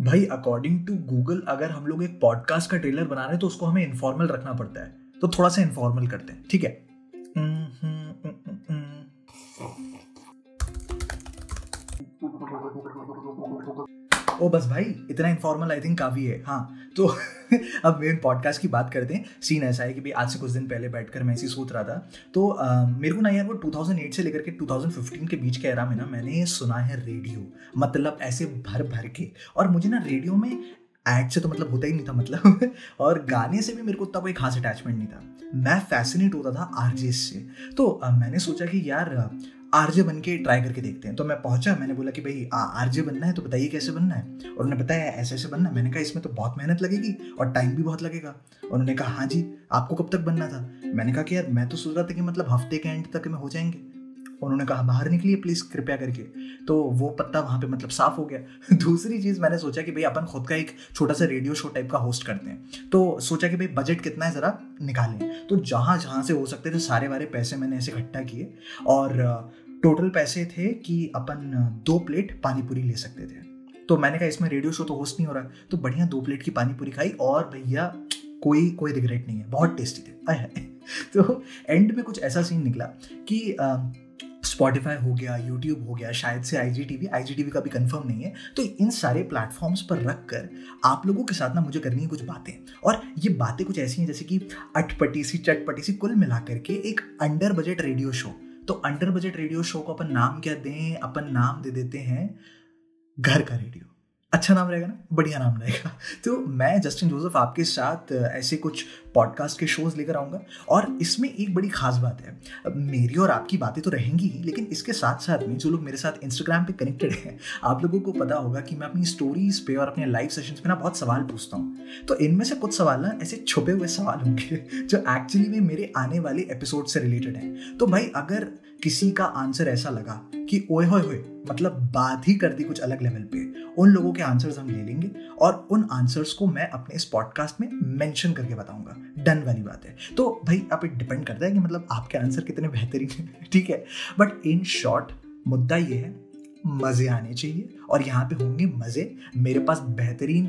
भाई according to Google अगर हम लोग एक पॉडकास्ट का ट्रेलर बना रहे हैं तो उसको हमें इनफॉर्मल रखना पड़ता है। तो थोड़ा सा इनफॉर्मल करते हैं, ठीक है? ओ बस भाई इतना इन्फॉर्मल आई थिंक काफ़ी है। हाँ तो अब मेन पॉडकास्ट की बात करते हैं। सीन ऐसा है कि भाई आज से कुछ दिन पहले बैठकर मैं ऐसी सोच रहा था। तो आ, मेरे को ना यार वो 2008 से लेकर के 2015 के बीच के एरा में ना मैंने सुना है रेडियो मतलब ऐसे भर भर के। और मुझे ना रेडियो में एड से तो मतलब होता ही नहीं था मतलब। और गाने से भी मेरे को उतना कोई खास अटैचमेंट नहीं था। मैं फैसिनेट होता था आरजे से। तो आ, मैंने सोचा कि यार आरजे बन के ट्राई करके देखते हैं। तो मैं पहुँचा, मैंने बोला कि भाई आरजे बनना है तो बताइए कैसे बनना है? और उन्होंने बताया, ऐसे ऐसे बनना मैंने कहा, इसमें तो बहुत मेहनत लगेगी और टाइम भी बहुत लगेगा। उन्होंने कहा हाँ जी, आपको कब तक बनना था? मैंने कहा कि, यार, मैं तो सोच रहा था कि मतलब हफ़्ते के एंड तक में हो जाएँगे। उन्होंने कहा, बाहर निकलिए प्लीज़ कृपया करके। तो वो पत्ता वहाँ पे मतलब साफ़ हो गया। दूसरी चीज़ मैंने सोचा कि भाई, अपन खुद का एक छोटा सा रेडियो शो टाइप का होस्ट करते हैं। तो सोचा कि भाई बजट कितना है ज़रा निकालें। तो जहाँ जहाँ से हो सकते थे, सारे वारे पैसे मैंने ऐसे इकट्ठा किए। और टोटल पैसे थे कि अपन दो प्लेट पानी पूरी ले सकते थे। तो मैंने कहा, इसमें रेडियो शो तो होस्ट नहीं हो रहा। तो बढ़िया दो प्लेट की पानी पूरी खाई और भैया, कोई कोई रिग्रेट नहीं है, बहुत टेस्टी थे। तो एंड में कुछ ऐसा सीन निकला कि स्पॉटिफाई हो गया यूट्यूब हो गया, शायद से I G T V I G T V का भी कंफर्म नहीं है। तो इन सारे प्लेटफॉर्म्स पर रख कर आप लोगों के साथ ना मुझे करनी है कुछ बातें। और ये बातें कुछ ऐसी हैं जैसे कि अटपटी सी, चटपटी सी, कुल मिला करके एक अंडर बजट रेडियो शो तो अंडर बजट रेडियो शो को अपन नाम क्या दें? अपन नाम दे देते हैं घर का रेडियो अच्छा नाम रहेगा ना? बढ़िया नाम रहेगा। तो मैं जस्टिन जोसेफ आपके साथ ऐसे कुछ पॉडकास्ट के शोज़ लेकर आऊँगा। और इसमें एक बड़ी खास बात है। मेरी और आपकी बातें तो रहेंगी ही, लेकिन इसके साथ साथ में जो लोग मेरे साथ इंस्टाग्राम पे कनेक्टेड हैं, आप लोगों को पता होगा कि मैं अपनी स्टोरीज पे और अपने लाइव सेशंस पे ना बहुत सवाल पूछता हूँ। तो इनमें से कुछ सवाल ना ऐसे छुपे हुए सवाल होंगे, जो एक्चुअली में मेरे आने वाले एपिसोड से रिलेटेड हैं। तो भाई, अगर किसी का आंसर ऐसा लगा कि ओए होए होए मतलब बात ही कर दी कुछ अलग लेवल पे। उन लोगों के आंसर्स हम ले लेंगे और उन आंसर्स को मैं अपने इस पॉडकास्ट में मेंशन करके बताऊँगा। डन वाली बात है। तो भाई, आप इट डिपेंड करता है कि मतलब आपके आंसर कितने बेहतरीन हैं, ठीक है? बट इन शॉर्ट मुद्दा ये है, मज़े आने चाहिए और यहाँ पे होंगे मज़े। मेरे पास बेहतरीन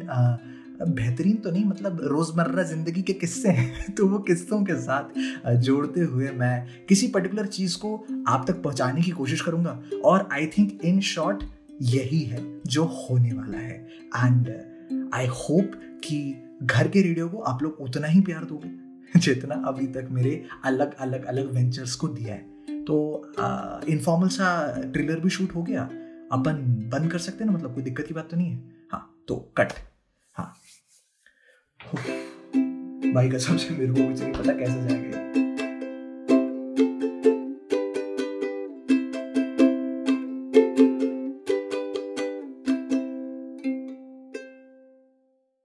बेहतरीन तो नहीं मतलब रोज़मर्रा ज़िंदगी के किस्से हैं तो वो किस्सों के साथ जोड़ते हुए मैं किसी पर्टिकुलर चीज़ को आप तक पहुँचाने की कोशिश करूँगा। और आई थिंक इन शॉर्ट यही है जो होने वाला है। एंड आई होप कि घर के रेडियो को आप लोग उतना ही प्यार दोगे, जितना अभी तक मेरे अलग अलग अलग वेंचर्स को दिया है। तो इनफॉर्मल सा ट्रेलर भी शूट हो गया। अपन बंद कर सकते हैं ना मतलब कोई दिक्कत की बात तो नहीं है? हाँ तो कट हाँ। भाई कसम से मेरे को कुछ नहीं पता कैसे जाएगा